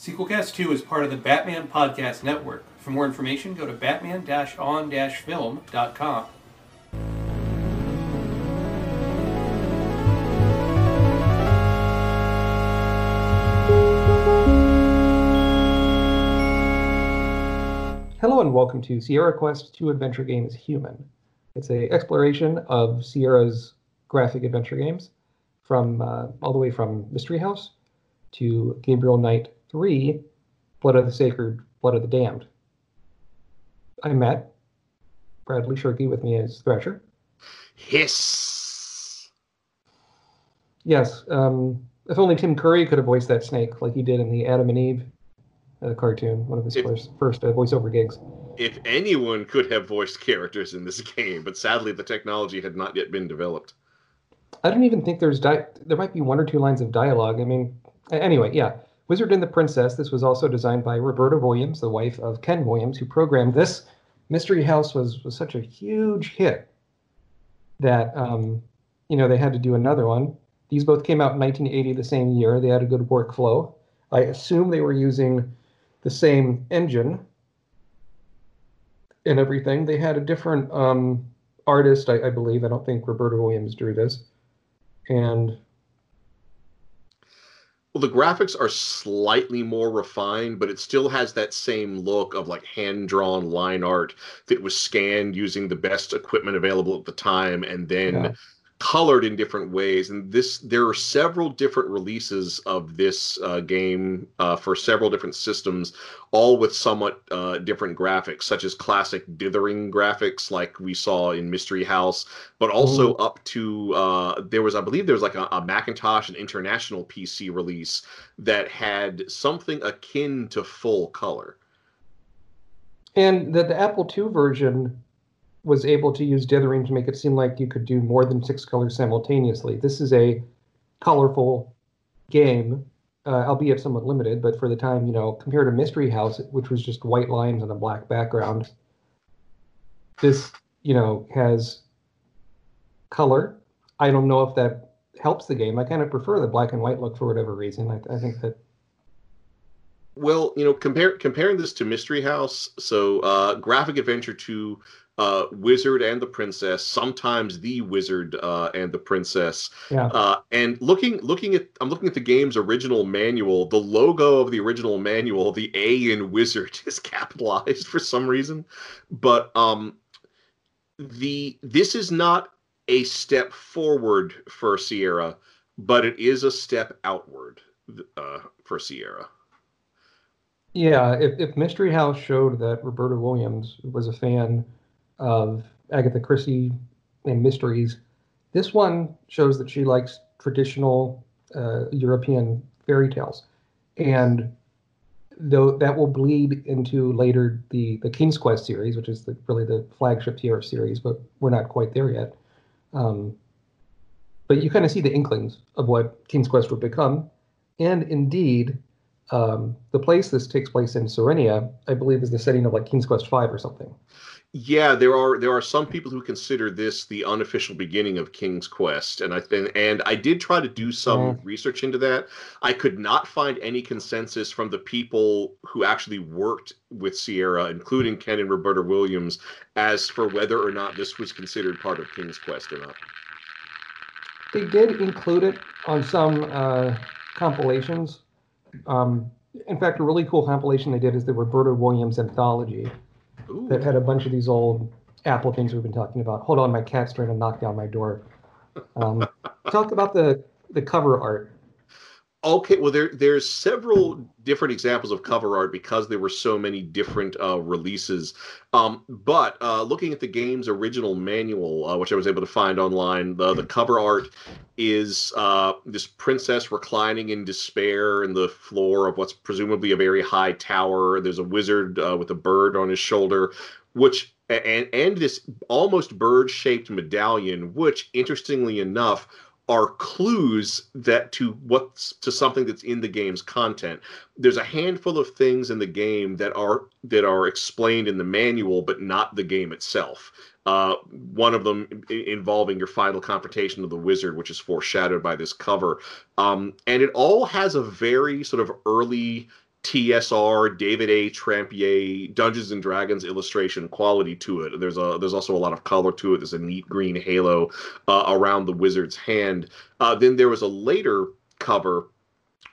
Sequelcast 2 is part of the Batman Podcast Network. For more information, go to batman-on-film.com. Hello and welcome to Sierra Quest 2 Adventure Games Human. It's a exploration of Sierra's graphic adventure games from uh, all the way from Mystery House to Gabriel Knight 3, Blood of the Sacred, Blood of the Damned. I met Bradley Shirky with me as Thrasher. Hiss. Yes, um, if only Tim Curry could have voiced that snake like he did in the Adam and Eve uh, cartoon, one of his If- first, first uh, voiceover gigs. If anyone could have voiced characters in this game, but sadly the technology had not yet been developed. I don't even think there's di- there might be one or two lines of dialogue. I mean, anyway, yeah. Wizard and the Princess. This was also designed by Roberta Williams, the wife of Ken Williams, who programmed this. Mystery House was was such a huge hit that um, you know they had to do another one. These both came out in 1980, the same year. They had a good workflow. I assume they were using the same engine and everything. They had a different um, artist, I, I believe. I don't think Roberta Williams drew this and Well, the graphics are slightly more refined, but it still has that same look of like hand drawn line art that was scanned using the best equipment available at the time and then Yeah. Colored in different ways. And this, there are several different releases of this uh, game uh, for several different systems, all with somewhat uh, different graphics, such as classic dithering graphics like we saw in Mystery House, but also up to uh, there was, I believe, there was like a, a Macintosh and international PC release that had something akin to full color. and that the Apple II version was able to use dithering to make it seem like you could do more than six colors simultaneously. This is a colorful game, uh, albeit somewhat limited, but for the time, you know, compared to Mystery House, which was just white lines on a black background, this, you know, has color. I don't know if that helps the game. I kind of prefer the black and white look for whatever reason. I, I think that Well, you know, compare comparing this to Mystery House, so uh, Graphic Adventure 2, uh, Wizard and the Princess, sometimes the Wizard uh, and the Princess, yeah. uh, and looking looking at I'm looking at the game's original manual. The logo of the original manual, the A in Wizard, is capitalized for some reason, but um, the this is not a step forward for Sierra, but it is a step outward uh, for Sierra. Yeah, if, if Mystery House showed that Roberta Williams was a fan of Agatha Christie and mysteries, this one shows that she likes traditional uh, European fairy tales, and though that will bleed into later the the King's Quest series, which is the, really the flagship Sierra series, but we're not quite there yet. Um, but you kind of see the inklings of what King's Quest would become, and indeed, um, the place this takes place in Serenia, I believe, is the setting of like King's Quest Five or something. Yeah, there are there are some people who consider this the unofficial beginning of King's Quest, and I think and I did try to do some Yeah. research into that. I could not find any consensus from the people who actually worked with Sierra, including Ken and Roberta Williams, as for whether or not this was considered part of King's Quest or not. They did include it on some uh, compilations. Um, in fact, a really cool compilation they did is the Roberta Williams anthology Ooh. that had a bunch of these old Apple things we've been talking about. Hold on, my cat's trying to knock down my door. Um, talk about the the cover art. Okay, well there there's several different examples of cover art because there were so many different uh, releases. Um, but uh, looking at the game's original manual, uh, which I was able to find online, the the cover art is uh, this princess reclining in despair in the floor of what's presumably a very high tower. There's a wizard uh, with a bird on his shoulder, which and and this almost bird shaped medallion, which interestingly enough are clues that to what's to something that's in the game's content. There's a handful of things in the game that are that are explained in the manual, but not the game itself. Uh, one of them involving your final confrontation of the wizard, which is foreshadowed by this cover, um, and it all has a very sort of early TSR, David A. Trampier, Dungeons and Dragons illustration quality to it. There's a there's also a lot of color to it. There's a neat green halo uh, around the wizard's hand. Uh, then there was a later cover,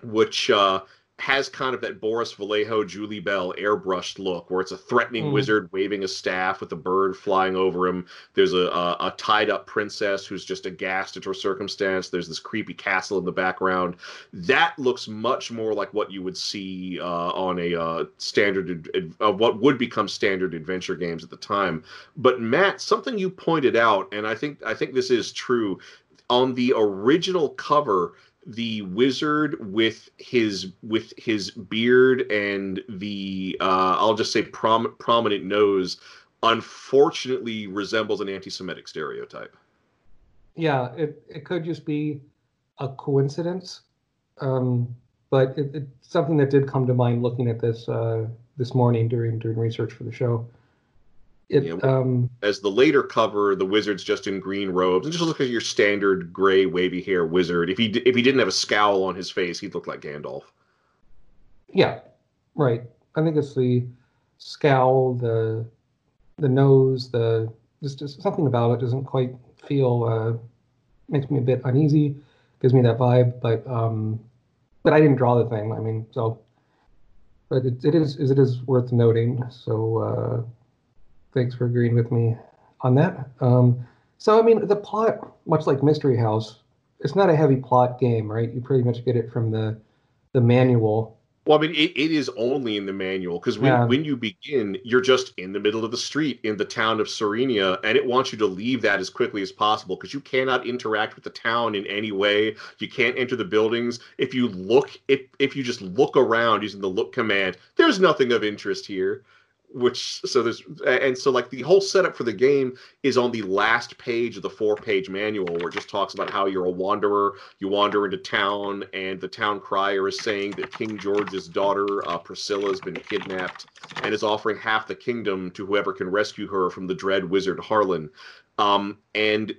which uh, has kind of that Boris Vallejo, Julie Bell airbrushed look, where it's a threatening mm. wizard waving a staff with a bird flying over him. There's a, a, a, tied up princess who's just aghast at her circumstance. There's this creepy castle in the background. That looks much more like what you would see uh, on a uh, standard, uh, what would become standard adventure games at the time. But Matt, something you pointed out, and I think I think this is true, on the original cover the wizard with his with his beard and the uh, I'll just say prom- prominent nose unfortunately resembles an anti-Semitic stereotype. Yeah, it, it could just be a coincidence, um, but it, it's something that did come to mind looking at this uh, this morning during during research for the show. It, you know, um, as the later cover, the wizard's just in green robes and just look like your standard gray wavy hair wizard. If he if he didn't have a scowl on his face, he'd look like Gandalf. Yeah, right. I think it's the scowl, the the nose, the just, just something about it doesn't quite feel uh, makes me a bit uneasy. Gives me that vibe, but um, but I didn't draw the thing. I mean, so but it, it is it is worth noting. So. Uh, thanks for agreeing with me on that. Um, so, I mean, the plot, much like Mystery House, it's not a heavy plot game, right? You pretty much get it from the the manual. Well, I mean, it, it is only in the manual because when, yeah. when you begin, you're just in the middle of the street in the town of Serenia, and it wants you to leave that as quickly as possible because you cannot interact with the town in any way. You can't enter the buildings. If you look, if if you just look around using the look command, there's nothing of interest here which so there's and so like the whole setup for the game is on the last page of the four page manual where it just talks about how you're a wanderer you wander into town and the town crier is saying that king george's daughter uh, priscilla has been kidnapped and is offering half the kingdom to whoever can rescue her from the dread wizard harlan. Um, and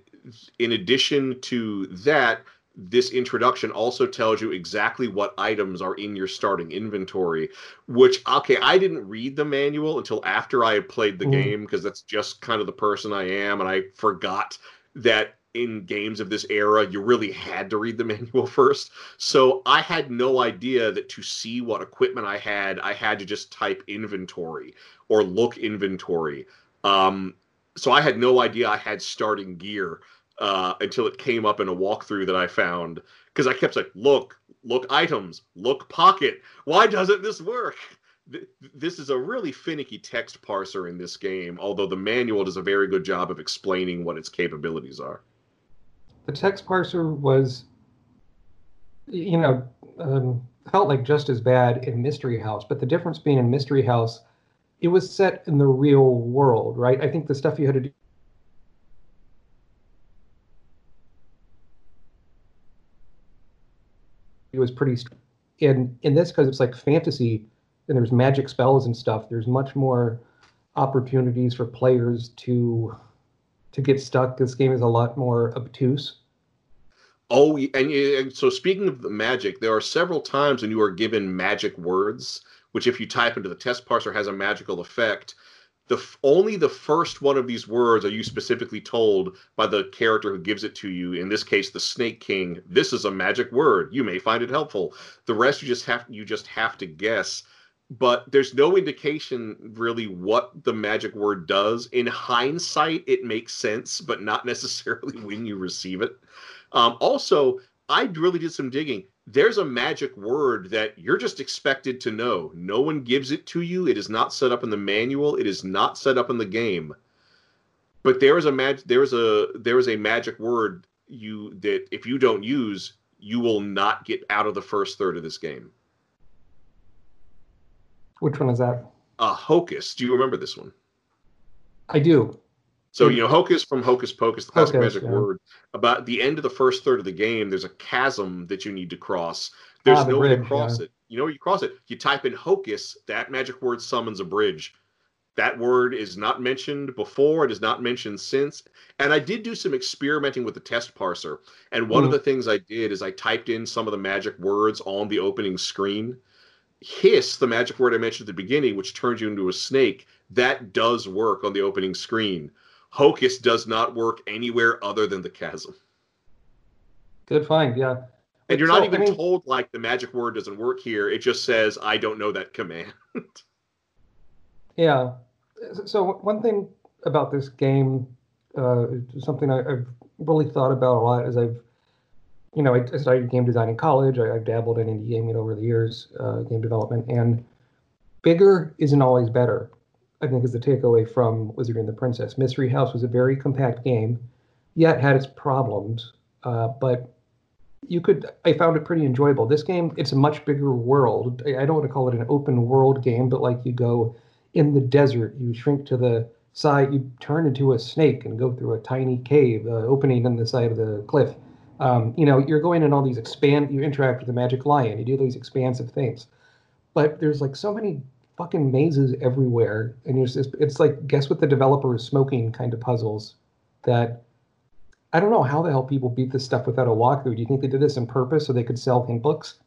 in addition to that this introduction also tells you exactly what items are in your starting inventory which okay i didn't read the manual until after i had played the mm. game because that's just kind of the person i am and i forgot that in games of this era you really had to read the manual first. So i had no idea that to see what equipment i had i had to just type inventory or look inventory. Um, so i had no idea i had starting gear uh, until it came up in a walkthrough that I found because I kept like, look, look items, look pocket. Why doesn't this work? This is a really finicky text parser in this game, although the manual does a very good job of explaining what its capabilities are. The text parser was, you know, um, felt like just as bad in Mystery House, but the difference being in Mystery House, it was set in the real world, right? I think the stuff you had to do it was pretty in in this because it's like fantasy and there's magic spells and stuff there's much more opportunities for players to to get stuck. This game is a lot more obtuse. Oh and, and so speaking of the magic there are several times when you are given magic words which if you type into the text parser has a magical effect the only the first one of these words are you specifically told by the character who gives it to you. In this case the snake king. This is a magic word. You may find it helpful. The rest you just have you just have to guess. But there's no indication really what the magic word does. In hindsight it makes sense but not necessarily when you receive it. Um, also i really did some digging there's a magic word that you're just expected to know. No one gives it to you. It is not set up in the manual. It is not set up in the game. But there is a mag- there is a there is a magic word you that if you don't use, you will not get out of the first third of this game. Which one is that? A hocus. Do you remember this one? I do. So you know, Hocus from Hocus Pocus, the classic Hocus, magic yeah. word. About the end of the first third of the game, there's a chasm that you need to cross. There's ah, the no bridge, way to cross yeah. it. You know, you cross it. You type in Hocus. That magic word summons a bridge. That word is not mentioned before. It is not mentioned since. And I did do some experimenting with the text parser. And one mm. of the things I did is I typed in some of the magic words on the opening screen hiss, the magic word I mentioned at the beginning, which turns you into a snake, that does work on the opening screen. Hocus does not work anywhere other than the chasm. Good find, yeah. And you're so, not even I mean, told like the magic word doesn't work here. It just says I don't know that command. yeah. So one thing about this game, uh, something I, have really thought about a lot, is I've, you know, I, studied game design in college. I, have dabbled in indie gaming over the years, uh, game development, and bigger isn't always better. I think is the takeaway from Wizard and the Princess. Mystery House was a very compact game, yet had its problems. Uh, but you could I found it pretty enjoyable. This game, it's a much bigger world. I don't want to call it an open world game, but like you go in the desert, you shrink to the side, you turn into a snake and go through a tiny cave uh, opening in the side of the cliff. Um, you know, you're going in all these expand. You interact with the magic lion. You do these expansive things, but there's like so many fucking mazes everywhere, and it's just, it's like guess what the developer is smoking kind of puzzles that I don't know how the hell people beat this stuff without a walkthrough. Do you think they did this on purpose so they could sell hint books?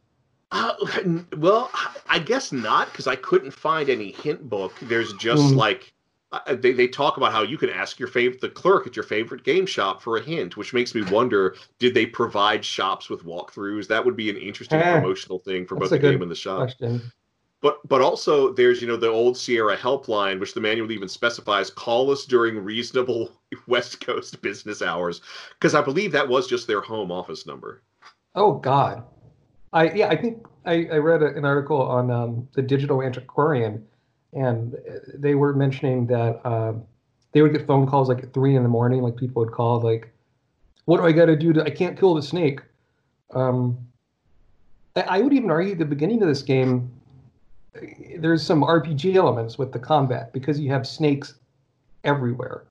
Uh, well, I guess not because I couldn't find any hint book. There's just mm. like uh, they, they talk about how you can ask your favorite the clerk at your favorite game shop for a hint, which makes me wonder: did they provide shops with walkthroughs? That would be an interesting eh, promotional thing for both the game and the shop. Question. But but also there's you know the old Sierra helpline, which the manual even specifies: call us during reasonable West Coast business hours, because I believe that was just their home office number. Oh God, I yeah I think I, I read a, an article on um, the Digital Antiquarian, and they were mentioning that uh, they would get phone calls like at three in the morning, like people would call like, "What do I got to do? I can't kill the snake." Um, I would even argue the beginning of this game there's some RPG elements with the combat because you have snakes everywhere.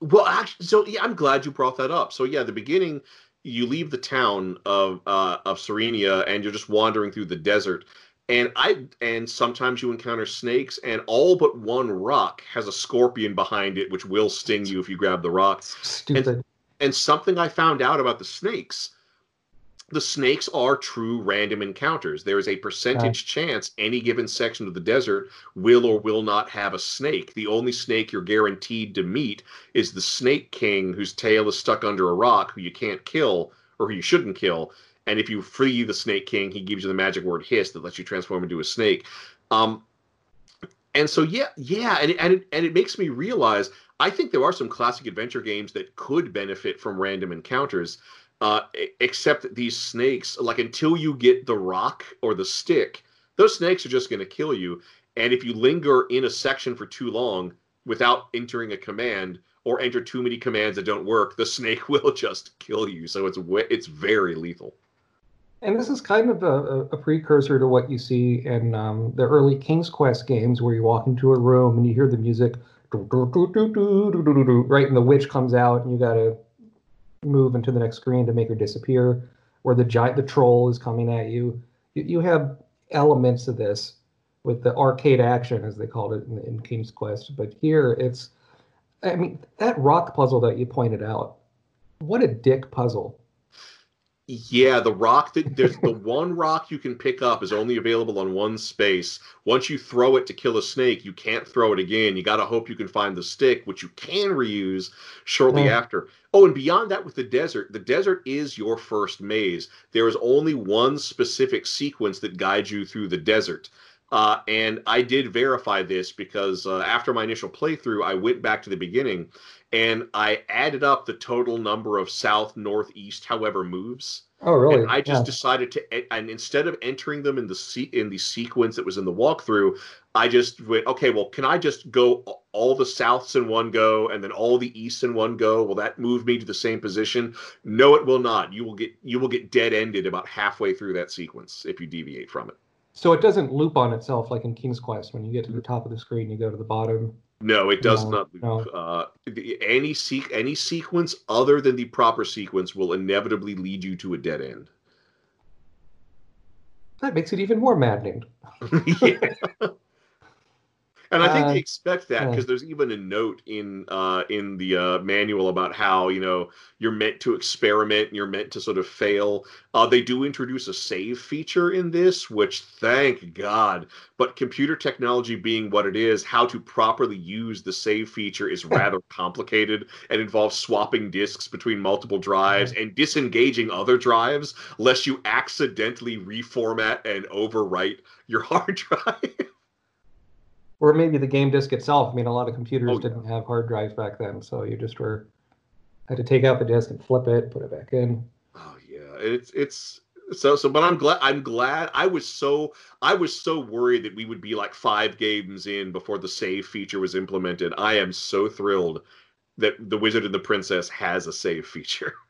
Well, actually, so yeah, I'm glad you brought that up. So yeah, the beginning, you leave the town of uh, of Serenia and you're just wandering through the desert, and I and sometimes you encounter snakes, and all but one rock has a scorpion behind it, which will sting you if you grab the rock. Stupid. And, and something I found out about the snakes the snakes are true random encounters. There is a percentage chance any given section of the desert will or will not have a snake. The only snake you're guaranteed to meet is the snake king whose tail is stuck under a rock, who you can't kill or who you shouldn't kill. And if you free the snake king, he gives you the magic word hiss that lets you transform into a snake. Um, and so yeah, yeah, and and it, and it makes me realize I think there are some classic adventure games that could benefit from random encounters. Uh, except these snakes, like until you get the rock or the stick, those snakes are just going to kill you. And if you linger in a section for too long without entering a command or enter too many commands that don't work, the snake will just kill you. So it's it's very lethal. And this is kind of a, a precursor to what you see in um, the early King's Quest games, where you walk into a room and you hear the music, right, and the witch comes out, and you got to move into the next screen to make her disappear, or the giant the troll is coming at you. You, you have elements of this with the arcade action, as they called it in, in King's Quest. But here, it's, I mean, that rock puzzle that you pointed out. What a dick puzzle! Yeah, the rock that there's the one rock you can pick up is only available on one space. Once you throw it to kill a snake, you can't throw it again. You got to hope you can find the stick, which you can reuse shortly yeah. after. Oh, and beyond that, with the desert, the desert is your first maze. There is only one specific sequence that guides you through the desert. Uh, and I did verify this because uh, after my initial playthrough, I went back to the beginning and I added up the total number of south, north, east, however moves. Oh, really? And I just yeah. decided to, and instead of entering them in the se- in the sequence that was in the walkthrough, I just went, okay, well, can I just go all the souths in one go and then all the easts in one go? Will that move me to the same position? No, it will not. You will get you will get dead ended about halfway through that sequence if you deviate from it. So it doesn't loop on itself like in King's Quest. When you get to the top of the screen, you go to the bottom. No, it does no, not loop. No. Uh, any se- any sequence other than the proper sequence will inevitably lead you to a dead end. That makes it even more maddening. yeah. And I think Uh, they expect that yeah. because there's even a note in uh, in the uh, manual about how you know you're meant to experiment, and you're meant to sort of fail. Uh, they do introduce a save feature in this, which thank God. But computer technology being what it is, how to properly use the save feature is rather complicated and involves swapping disks between multiple drives and disengaging other drives, lest you accidentally reformat and overwrite your hard drive. Or maybe the game disk itself. I mean, a lot of computers Oh, didn't have hard drives back then, so you just were had to take out the disk and flip it, put it back in. Oh yeah, it's it's so so. But I'm glad. I'm glad. I was so I was so worried that we would be like five games in before the save feature was implemented. I am so thrilled that the Wizard and the Princess has a save feature.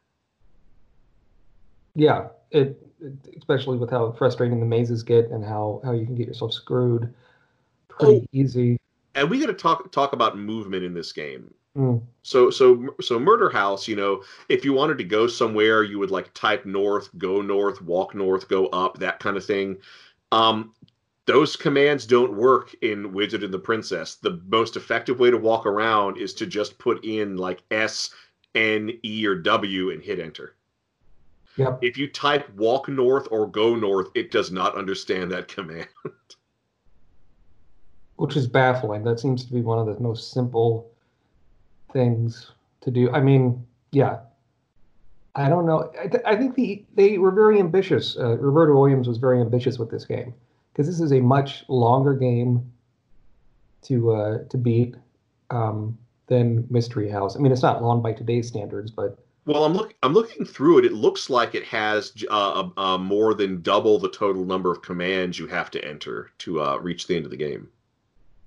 Yeah, it, it especially with how frustrating the mazes get and how how you can get yourself screwed pretty Oh. easy. And we got to talk talk about movement in this game. Mm. So so so Murder House, you know, if you wanted to go somewhere, you would like type north, go north, walk north, go up, that kind of thing. Um, those commands don't work in Wizard and the Princess. The most effective way to walk around is to just put in like S, N, E, or W and hit enter. Yep. If you type walk north or go north, it does not understand that command. which is baffling. That seems to be one of the most simple things to do. I mean, yeah, I don't know. I, th- I think the they were very ambitious. Uh, Roberta Williams was very ambitious with this game because this is a much longer game to uh, to beat um, than Mystery House. I mean, it's not long by today's standards, but Well, I'm look I'm looking through it. It looks like it has uh, uh, more than double the total number of commands you have to enter to uh, reach the end of the game.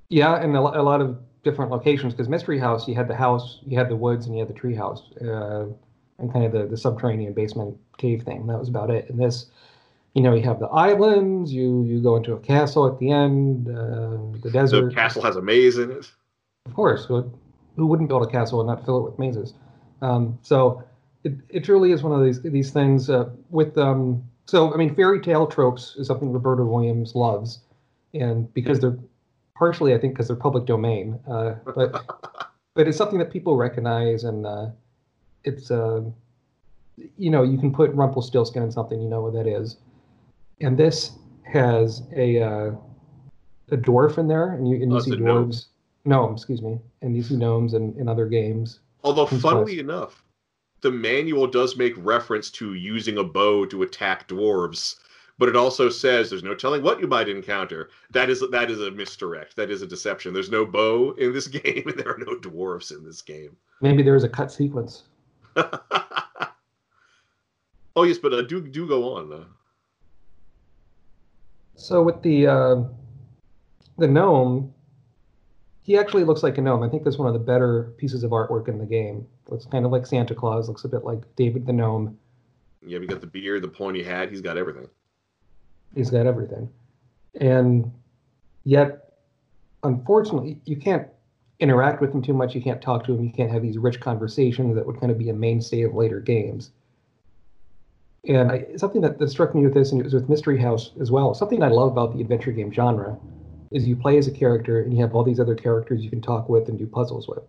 Yeah, and a, a lot of different locations because Mystery House, you had the house, you had the woods, and you had the tree house, uh, and kind of the, the subterranean basement cave thing. That was about it. And this, you know, you have the islands. You you go into a castle at the end, uh, the The desert. castle has a maze in it. Of course, who, who wouldn't build a castle and not fill it with mazes? Um, so it, it truly is one of these these things uh, with um. So I mean, fairy tale tropes is something Roberta Williams loves, and because they're partially, I think, because they're public domain, uh, but but it's something that people recognize, and uh, it's uh, you know, you can put Rumpelstiltskin in something, you know what that is, and this has a uh, a dwarf in there, and you and you see dwarves. No, excuse me, and you see gnomes in, in other games. Although, funnily enough, the manual does make reference to using a bow to attack dwarves, but it also says there's no telling what you might encounter. That is that is a misdirect. That is a deception. There's no bow in this game, and there are no dwarves in this game. Maybe there's a cut sequence. oh yes, but uh, do do go on. Uh, So with the uh, the gnome, he actually looks like a gnome. I think that's one of the better pieces of artwork in the game. Looks kind of like Santa Claus. Looks a bit like David the gnome. yeah, we got the beard, the pointy hat. He's got everything. He's got everything, and yet, unfortunately, you can't interact with him too much. You can't talk to him. You can't have these rich conversations that would kind of be a mainstay of later games. And I, something that, that struck me with this, and it was with Mystery House as well. Something I love about the adventure game genre is you play as a character and you have all these other characters you can talk with and do puzzles with.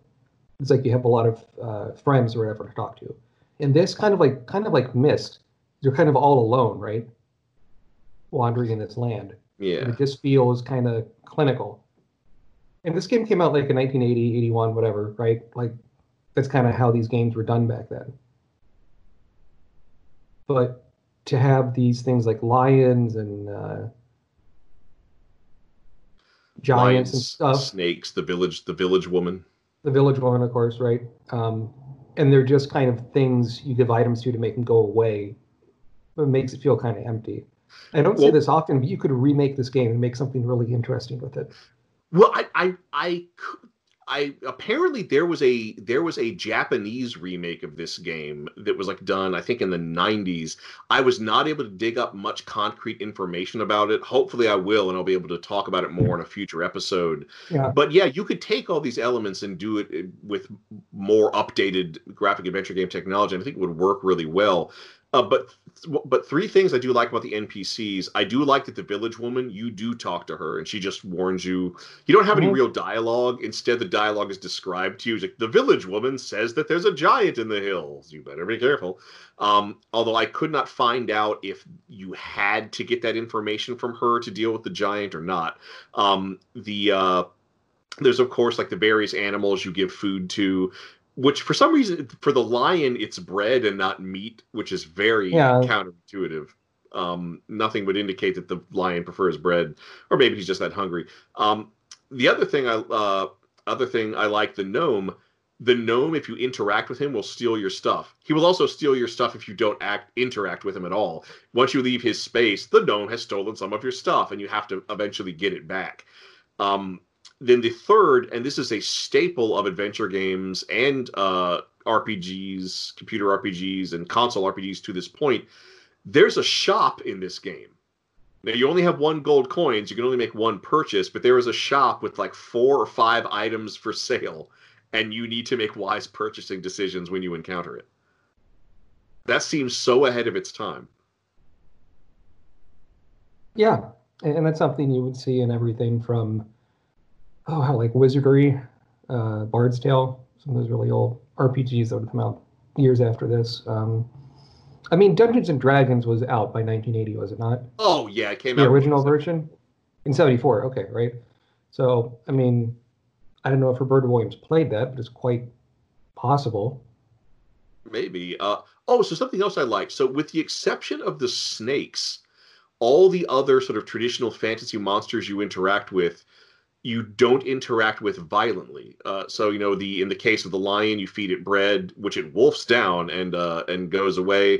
It's like you have a lot of uh, friends or whatever to talk to. And this kind of like kind of like Myst, you're kind of all alone, right? Wandering in this land. And Yeah. it just feels kind of clinical. And this game came out like in 1980, 81, whatever, right? Like that's kind of how these games were done back then. But to have these things like lions and uh, giants and stuff, snakes, the village, the village woman. the village woman, of course, right? Um, and they're just kind of things you give items to to make them go away. But It makes it feel kind of empty. I don't say this often, but you could remake this game and make something really interesting with it. Well, I, I, I, I apparently there was a there was a Japanese remake of this game that was like done, I think, in the '90s. I was not able to dig up much concrete information about it. Hopefully, I will, and I'll be able to talk about it more in a future episode. Yeah. But yeah, you could take all these elements and do it eh, with more updated graphic adventure game technology, and I think it would work really well. Uh, but but three things I do like about the NPCs. I do like that the village woman, you do talk to her, and she just warns you. You don't have any Mhm. real dialogue. Instead, the dialogue is described to you. Like the village woman says that there's a giant in the hills. You better be careful. Um, although I could not find out if you had to get that information from her to deal with the giant or not. Um, the uh, there's of course like the various animals you give food to which for some reason for the lion it's bread and not meat which is very Yeah. counterintuitive. Um, nothing would indicate that the lion prefers bread or maybe he's just that hungry. Um, the other thing i uh, other thing i like the gnome the gnome if you interact with him will steal your stuff. He will also steal your stuff if you don't act interact with him at all. Once you leave his space the gnome has stolen some of your stuff and you have to eventually get it back. Um, then the third, and this is a staple of adventure games and uh, RPGs, computer RPGs, and console RPGs to this point, there's a shop in this game. Now you only have one gold coins, you can only make one purchase, but there is a shop with like four or five items for sale, and you need to make wise purchasing decisions when you encounter it. That seems so ahead of its time. Yeah, and and that's something you would see in everything from, oh, how like Wizardry, uh, Bard's Tale, some of those really old RPGs that would come out years after this. Um, I mean, Dungeons and Dragons was out by 1980, was it not? Oh yeah, it came The out The original version in 74. Okay, right. So, I mean, I don't know if Roberta Williams played that, but it's quite possible. Maybe. Uh, oh, so something else I like. So, with the exception of the snakes, all the other sort of traditional fantasy monsters you interact with, you don't interact with violently. Uh, so, you know, the in the case of the lion, you feed it bread, which it wolfs down and uh, and goes away.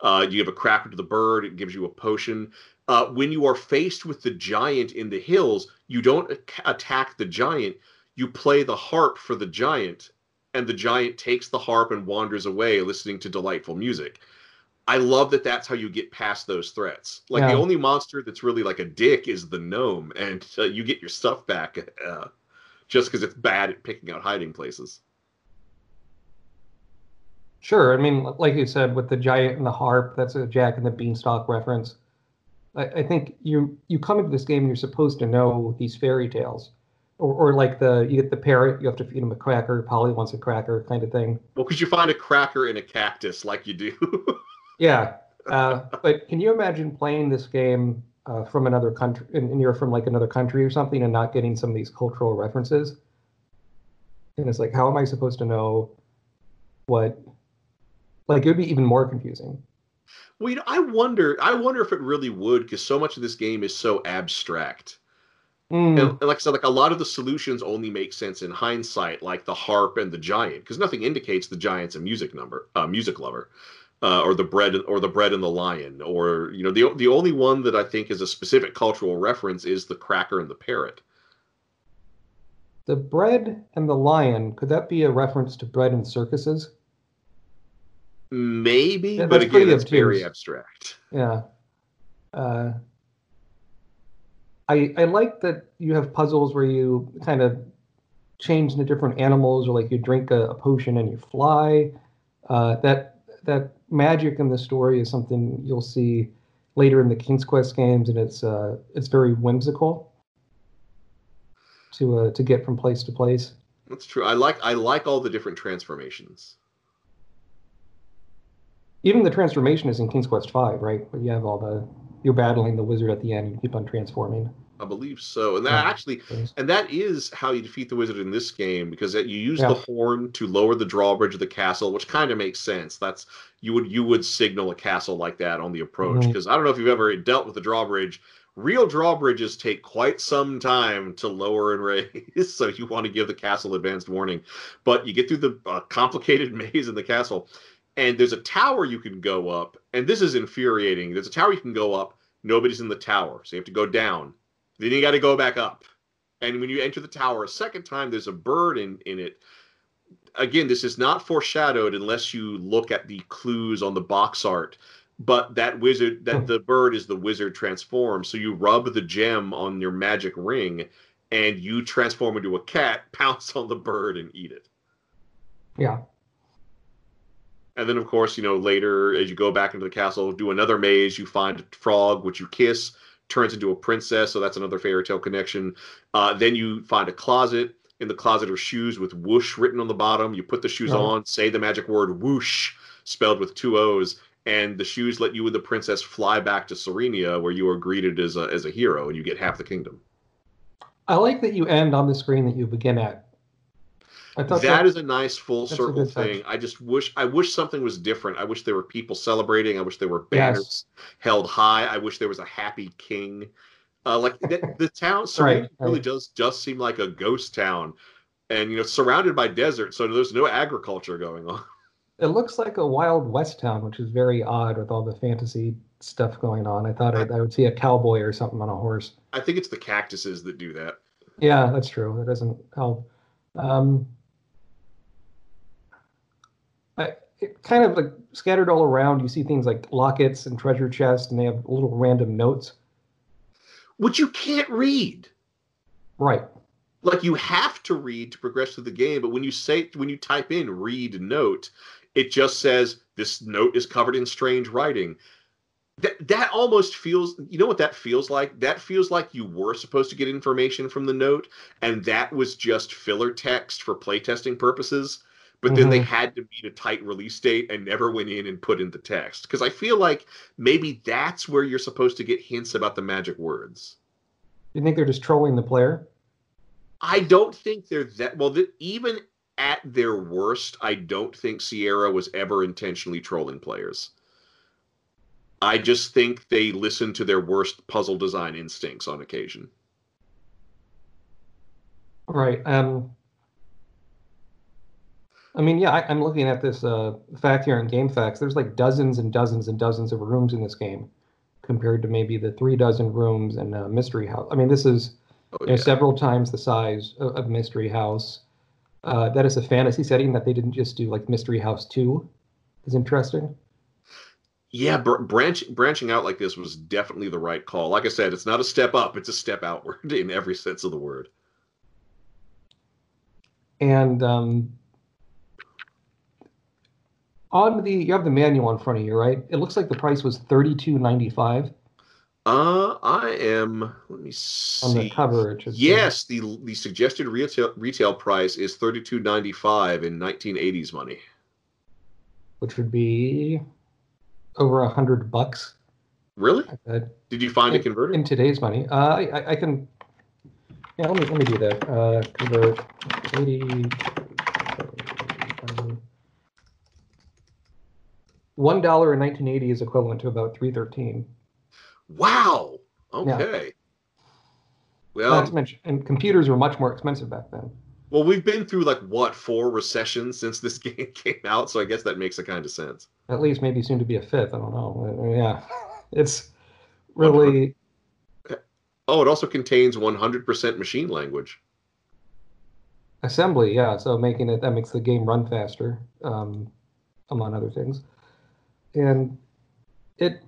Uh, you give a cracker to the bird; it gives you a potion. Uh, when you are faced with the giant in the hills, you don't ac- attack the giant. You play the harp for the giant, and the giant takes the harp and wanders away listening to delightful music. I love that that's how you get past those threats. Like the only monster that's really like a dick is the gnome, and uh, you get your stuff back uh, just because it's bad at picking out hiding places. Sure. I mean, like you said, with the giant and the harp, that's a Jack and the Beanstalk reference. I, I think you you come into this game and you're supposed to know these fairy tales, or, or like the you get the parrot, you have to feed him a cracker. Polly wants a cracker, kind of thing. Well, because you find a cracker in a cactus, like you do. Yeah. Uh, but can you imagine playing this game uh, from another country, and, and you're from like another country or something, and not getting some of these cultural references? And it's like, how am I supposed to know what? Like, it would be even more confusing. well, you know, I wonder. I wonder if it really would, because so much of this game is so abstract. Mm, And, and like I said, like a lot of the solutions only make sense in hindsight, like the harp and the giant, because nothing indicates the giant's a music number, uh, music lover, uh, or the bread or the bread and the lion, or you know, the the only one that I think is a specific cultural reference is the cracker and the parrot. The bread and the lion, could that be a reference to bread and circuses? Maybe, Yeah, but again, it's very abstract. Yeah. Uh, I I like that you have puzzles where you kind of change into different animals, or like you drink a, a potion and you fly. Uh, that that magic in the story is something you'll see later in the King's Quest games, and it's uh, it's very whimsical to uh, to get from place to place. That's true. I like I like all the different transformations. Even the transformation is in King's Quest Five, right? Where you have all the you're battling the wizard at the end, you keep on transforming. I believe so, and that Yeah. actually And that is how you defeat the wizard in this game because you use Yeah. the horn to lower the drawbridge of the castle, which kind of makes sense. That's you would you would signal a castle like that on the approach because I don't know if you've ever dealt with the drawbridge. Real drawbridges take quite some time to lower and raise, so you want to give the castle advanced warning. But you get through the uh, complicated maze in the castle, and there's a tower you can go up, and this is infuriating. There's a tower you can go up. Nobody's in the tower, so you have to go down. Then you got to go back up. And when you enter the tower a second time, there's a bird in, in it. Again, this is not foreshadowed unless you look at the clues on the box art. But that wizard, that hmm. the bird is the wizard transformed. So you rub the gem on your magic ring, and you transform into a cat, pounce on the bird, and eat it. Yeah. And then, of course, you know, later as you go back into the castle, do another maze, you find a frog, which you kiss, turns into a princess. So that's another fairy tale connection. Uh, then you find a closet. In the closet are shoes with whoosh written on the bottom. You put the shoes Oh. on, say the magic word whoosh, spelled with two O's, and the shoes let you and the princess fly back to Serenia, where you are greeted as a, as a hero and you get half the kingdom. I like that you end on the screen that you begin at. I thought that is a nice full circle good touch. thing. I just wish I wish something was different. I wish there were people celebrating. I wish there were Yes. banners held high. I wish there was a happy king. Uh, like the, the town Serena Right, really right. does just seem like a ghost town, and you know surrounded by desert, so there's no agriculture going on. It looks like a Wild West town, which is very odd with all the fantasy stuff going on. I thought I'd, I would see a cowboy or something on a horse. I think it's the cactuses that do that. Yeah, that's true. That doesn't help. Um, I, it kind of like scattered all around. You see things like lockets and treasure chests, and they have little random notes. Which you can't read. Right. like you have to read to progress through the game but when you say when you type in read note it just says this note is covered in strange writing that that almost feels you know what that feels like that feels like you were supposed to get information from the note and that was just filler text for playtesting purposes but then they Mhm. had to meet a tight release date and never went in and put in the text because i feel like maybe that's where you're supposed to get hints about the magic words You think they're just trolling the player? I don't think they're that well. That even at their worst, I don't think Sierra was ever intentionally trolling players. I just think they listen to their worst puzzle design instincts on occasion. Right. Um, I mean, yeah, I, I'm looking at this uh, fact here in GameFAQs. There's like dozens and dozens and dozens of rooms in this game, compared to maybe the three dozen rooms in uh, Mystery House. I mean, this is Oh, you know, yeah. several times the size of, of Mystery House. Uh, that is a fantasy setting that they didn't just do like Mystery House Two. Is interesting. Yeah, br- branch, branching out like this was definitely the right call. Like I said, it's not a step up; it's a step outward in every sense of the word. And um, on the you have the manual in front of you, right? It looks like the price was thirty two ninety five Uh, I am. Let me see. on the cover. It just says- Yes, the the suggested retail retail price is thirty two ninety five in nineteen eighties money. which would be over a hundred bucks Really? Did you find in, converted? in today's money. Uh, I, I, I can. Yeah, let me let me do that. Uh, convert eighty. One dollar in 1980 is equivalent to about 313. Wow. Okay. Not Well, to mention, and computers were much more expensive back then. well, we've been through like what four recessions since this game came out, so I guess that makes a kind of sense. At least maybe soon to be a fifth. I don't know. Uh, yeah, it's really Oh, it also contains one hundred percent machine language. assembly. Yeah, so making it that makes the game run faster, um, among other things. And it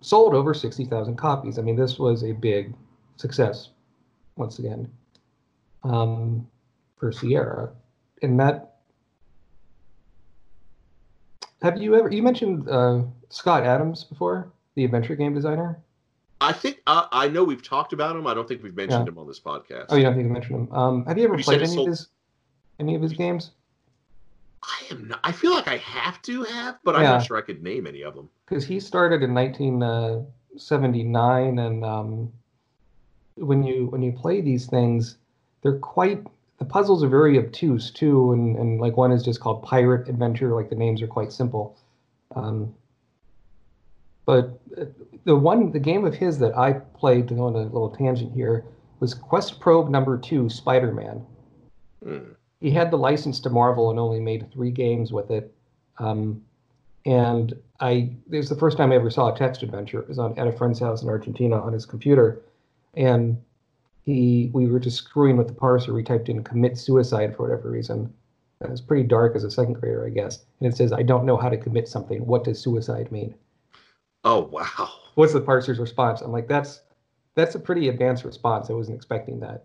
sold over 60,000 copies. I mean, this was a big success, once again, um, for Sierra. And that. Have you ever? You mentioned uh, Scott Adams before, the adventure game designer. I think uh, I know we've talked about him. I don't think we've mentioned Yeah. him on this podcast. Oh, you don't think you mentioned him? Um, have you ever played any sold- of his any of his games? I am. Not, I feel like I have to have, but I'm not sure I could name any of them. because he started in 1979 and um, when you when you play these things they're quite the puzzles are very obtuse too and, and like one is just called pirate adventure like the names are quite simple um, but uh, the one the game of his that i played to go on a little tangent here was Questprobe number two spider-man Hmm. He had the license to Marvel and only made three games with it. Um, and I it was the first time I ever saw a text adventure. It was on at a friend's house in Argentina on his computer, and he we were just screwing with the parser. We typed in commit suicide for whatever reason. It was pretty dark as a second grader, I guess. And it says, "I don't know how to commit something. What does suicide mean?" Oh wow. What's the parser's response? I'm like, "That's that's a pretty advanced response. I wasn't expecting that."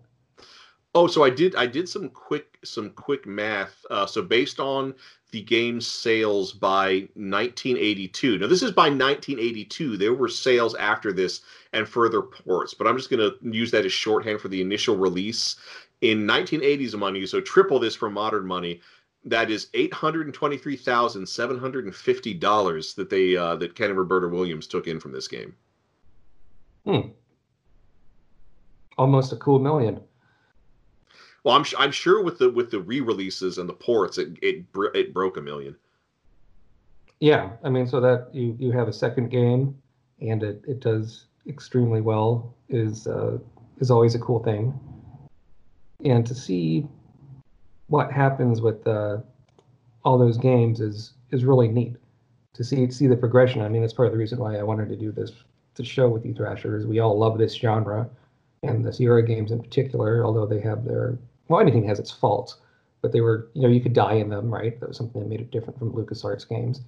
Oh, so I did I did some quick some quick math. Uh, so based on the game's sales by 1982. Now this is by 1982. There were sales after this and further ports, but I'm just going to use that as shorthand for the initial release in 1980s money. So triple this for modern money. That is eight hundred and twenty-three thousand seven hundred and fifty dollars that they uh, that Ken and Roberta Williams took in from this game. Hmm. Almost a cool million. Well, I'm I'm sure with the with the re-releases and the ports, it it it broke a million. Yeah, I mean, so that you you have a second game, and it it does extremely well is uh, is always a cool thing. And to see what happens with uh, all those games is is really neat to see see the progression. I mean, that's part of the reason why I wanted to do this to show with you Thrashers. We all love this genre, and the Sierra games in particular, although they have their well, anything has its faults, but they were you know you could die in them, right? That was something that made it different from LucasArts games.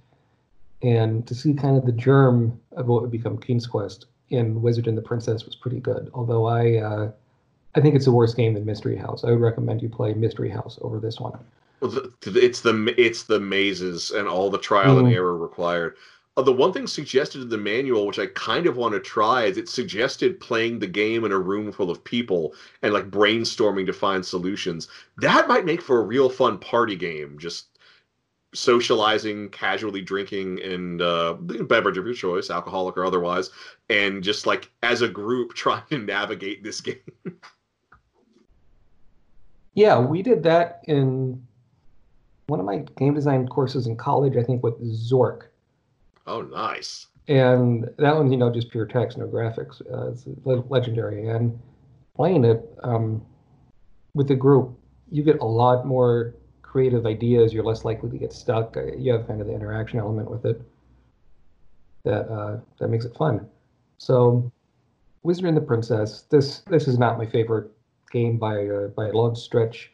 And to see kind of the germ of what would become King's Quest in Wizard and the Princess was pretty good. Although I uh, I think it's a worse game than Mystery House. I would recommend you play Mystery House over this one. Well, it's the it's the mazes and all the trial mm. and error required. Uh, the one thing suggested in the manual, which I kind of want to try, is it suggested playing the game in a room full of people and like brainstorming to find solutions. That might make for a real fun party game. Just socializing, casually drinking, and uh, beverage of your choice, alcoholic or otherwise, and just like as a group trying to navigate this game. Yeah, we did that in one of my game design courses in college, I think, with Zork. Oh, nice. And that one's, you know, just pure text, no graphics. Uh, it's legendary. And playing it um, with the group, you get a lot more creative ideas. You're less likely to get stuck. Uh, you have kind of the interaction element with it that uh, that makes it fun. So, Wizard and the Princess. This this is not my favorite game by uh, by a long stretch.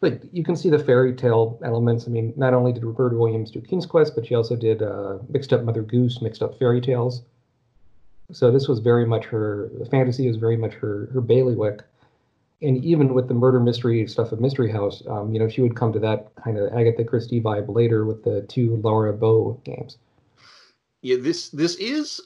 But you can see the fairy tale elements. I mean, not only did Roberta Williams do King's Quest, but she also did uh, mixed up Mother Goose, mixed up fairy tales. So this was very much her fantasy is very much her her bailiwick. And even with the murder mystery stuff of Mystery House, um, you know, she would come to that kind of Agatha Christie vibe later with the two Laura Bow games. Yeah, this this is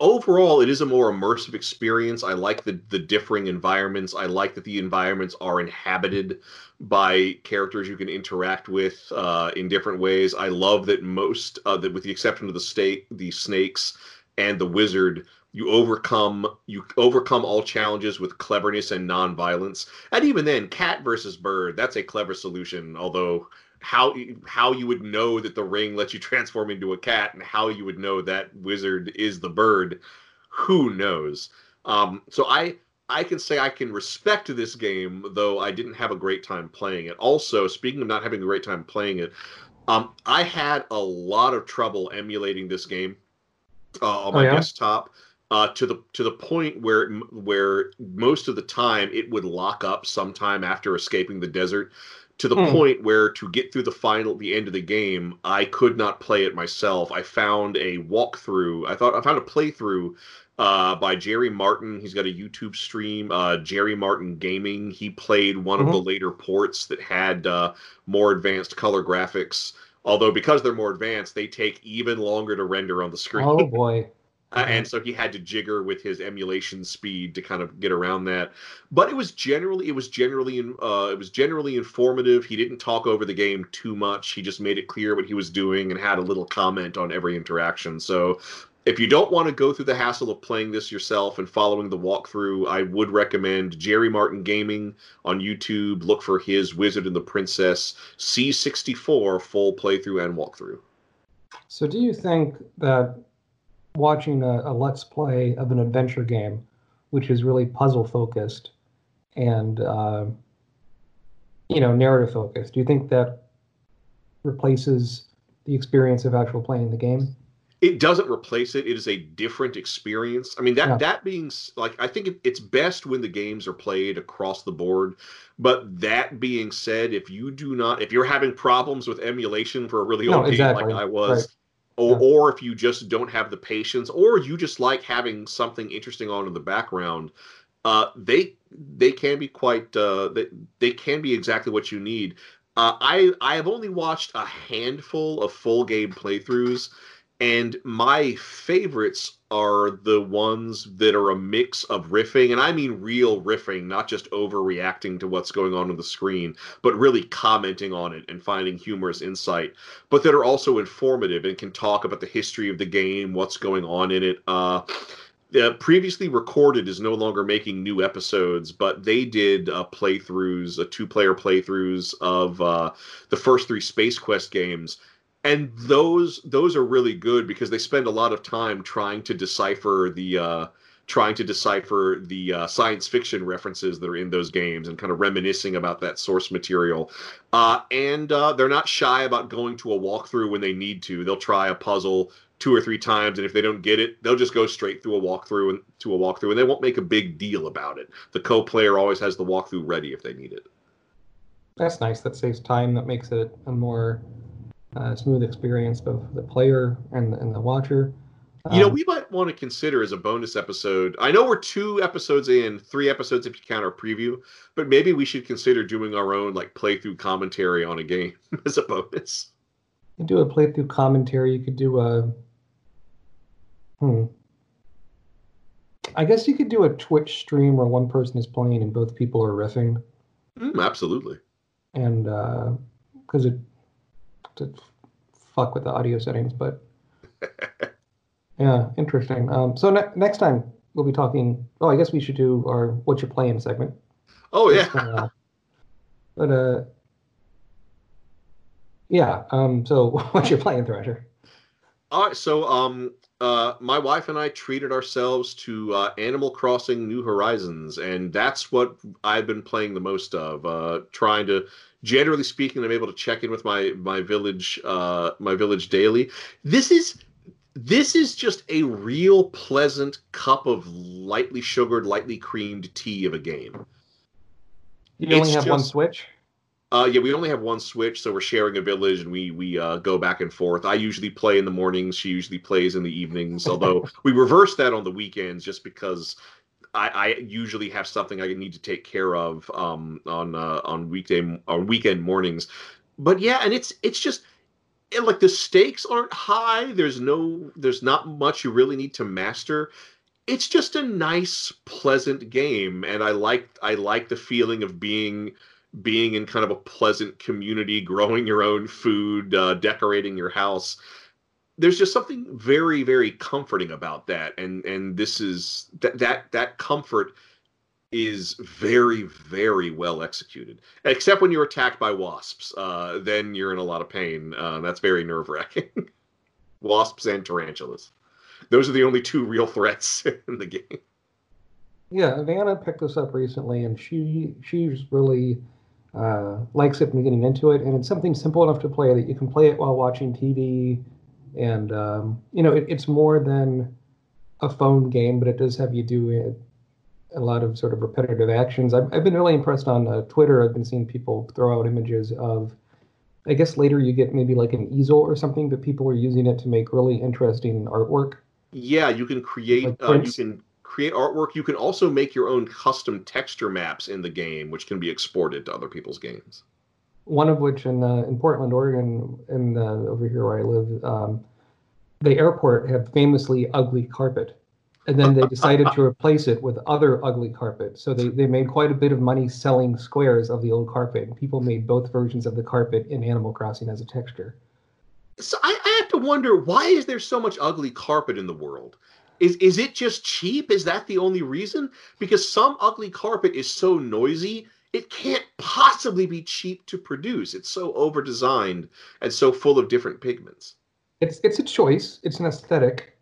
overall it is a more immersive experience. I like the the differing environments. I like that the environments are inhabited by characters you can interact with uh, in different ways. I love that most uh, that with the exception of the state the snakes and the wizard you overcome you overcome all challenges with cleverness and non-violence. And even then cat versus bird that's a clever solution although how how you would know that the ring lets you transform into a cat and how you would know that wizard is the bird who knows? Um, so i i can say i can respect this game though i didn't have a great time playing it. Also speaking of not having a great time playing it um, i had a lot of trouble emulating this game uh, on oh, my oh, yeah? desktop uh, to the to the point where where most of the time it would lock up sometime after escaping the desert to the mm. point where to get through the final the end of the game i could not play it myself. I found a walkthrough i thought i found a playthrough uh, by jerry martin. He's got a youtube stream uh, jerry martin gaming. He played one mm-hmm. of the later ports that had uh, more advanced color graphics although because they're more advanced they take even longer to render on the screen. Oh boy uh, and so he had to jigger with his emulation speed to kind of get around that. But it was generally it was generally uh, it was generally informative. He didn't talk over the game too much. He just made it clear what he was doing and had a little comment on every interaction. So if you don't want to go through the hassle of playing this yourself and following the walkthrough, I would recommend Jerry Martin Gaming on YouTube. Look for his Wizard and the Princess C64 full playthrough and walkthrough. So, do you think that watching a, a let's play of an adventure game, which is really puzzle focused and uh, you know narrative focused. Do you think that replaces the experience of actual playing the game? It doesn't replace it. It is a different experience. I mean that yeah. that being like I think it, it's best when the games are played across the board. But that being said, if you do not, if you're having problems with emulation for a really no, old exactly. game like I was, right or, yeah. or if you just don't have the patience or you just like having something interesting on in the background uh, they they can be quite uh, they, they can be exactly what you need. Uh, I I have only watched a handful of full game playthroughs, and my favorites are the ones that are a mix of riffing, and I mean real riffing, not just overreacting to what's going on on the screen, but really commenting on it and finding humorous insight, but that are also informative and can talk about the history of the game, what's going on in it. Uh, uh, previously recorded is no longer making new episodes, but they did uh, playthroughs, uh, two-player playthroughs of uh, the first three Space Quest games, and those those are really good because they spend a lot of time trying to decipher the uh, trying to decipher the uh, science fiction references that are in those games and kind of reminiscing about that source material. Uh, and uh, they're not shy about going to a walkthrough when they need to. They'll try a puzzle two or three times, and if they don't get it, they'll just go straight through a walkthrough and to a walkthrough, and they won't make a big deal about it. The co-player always has the walkthrough ready if they need it. That's nice. That saves time. That makes it a more uh, smooth experience, both the player and the, and the watcher. You know, um, we might want to consider as a bonus episode. I know we're two episodes in, three episodes if you count our preview, but maybe we should consider doing our own like playthrough commentary on a game as a bonus. You do a playthrough commentary. You could do a Hmm. I guess you could do a Twitch stream where one person is playing and both people are riffing. Mm, absolutely. And because uh, it to fuck with the audio settings, but yeah, interesting. Um, so ne- next time we'll be talking. Oh, I guess we should do our what you're playing segment. Oh yeah. Uh, but uh, yeah. Um, so what you're playing, Thrasher? All right. So um, uh, my wife and I treated ourselves to uh, Animal Crossing New Horizons, and that's what I've been playing the most of. Uh, trying to, generally speaking, I'm able to check in with my my village uh, my village daily. This is this is just a real pleasant cup of lightly sugared, lightly creamed tea of a game. You only have just, one Switch. Uh, yeah, we only have one Switch, so we're sharing a village, and we we uh, go back and forth. I usually play in the mornings. She usually plays in the evenings. Although we reverse that on the weekends, just because I, I, usually have something I need to take care of um, on uh, on weekday on weekend mornings. But yeah, and it's it's just it, like the stakes aren't high. There's no there's not much you really need to master. It's just a nice, pleasant game, and I like I like the feeling of being being in kind of a pleasant community, growing your own food, uh, decorating your house. There's just something very, very comforting about that, and and this is that that that comfort is very, very well executed. Except when you're attacked by wasps, uh, then you're in a lot of pain. Uh, that's very nerve wracking. wasps and tarantulas. Those are the only two real threats in the game. Yeah, Vanna picked this up recently, and she she's really uh, likes it and getting into it. And it's something simple enough to play that you can play it while watching TV. And, um, you know, it, it's more than a phone game, but it does have you do a, a lot of sort of repetitive actions. I've, I've been really impressed on uh, Twitter. I've been seeing people throw out images of, I guess later you get maybe like an easel or something, but people are using it to make really interesting artwork. Yeah, you can create, like uh, you can create artwork. You can also make your own custom texture maps in the game, which can be exported to other people's games. One of which in uh, in Portland, Oregon, and uh, over here where I live, um, the airport had famously ugly carpet, and then they decided to replace it with other ugly carpet. So they, they made quite a bit of money selling squares of the old carpet. And people made both versions of the carpet in Animal Crossing as a texture. So I, I have to wonder why is there so much ugly carpet in the world? Is is it just cheap? Is that the only reason? Because some ugly carpet is so noisy, it can't possibly be cheap to produce. It's so over designed and so full of different pigments. It's it's a choice. It's an aesthetic.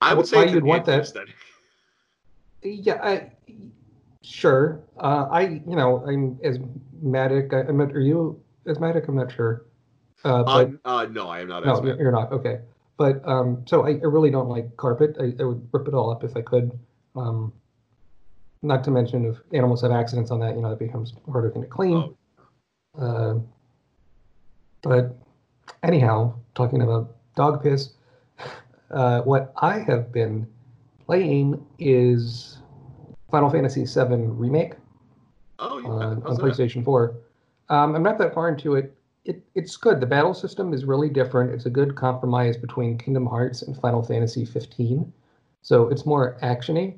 I would say you'd want that. Aesthetic. Yeah, I, sure. Uh, I you know I'm asthmatic. I, I'm not, are you asthmatic? I'm not sure. Uh, but, uh, no, I am not. No, asthmatic. you're not. Okay. But um, so I, I, really don't like carpet. I, I, would rip it all up if I could. Um, not to mention if animals have accidents on that, you know, it becomes a harder thing to clean. Oh. Uh, but anyhow, talking about dog piss, uh, what I have been playing is Final Fantasy VII Remake Oh, yeah. on? PlayStation 4. Um, I'm not that far into it. It. It's good. The battle system is really different. It's a good compromise between Kingdom Hearts and Final Fantasy 15. So it's more actiony.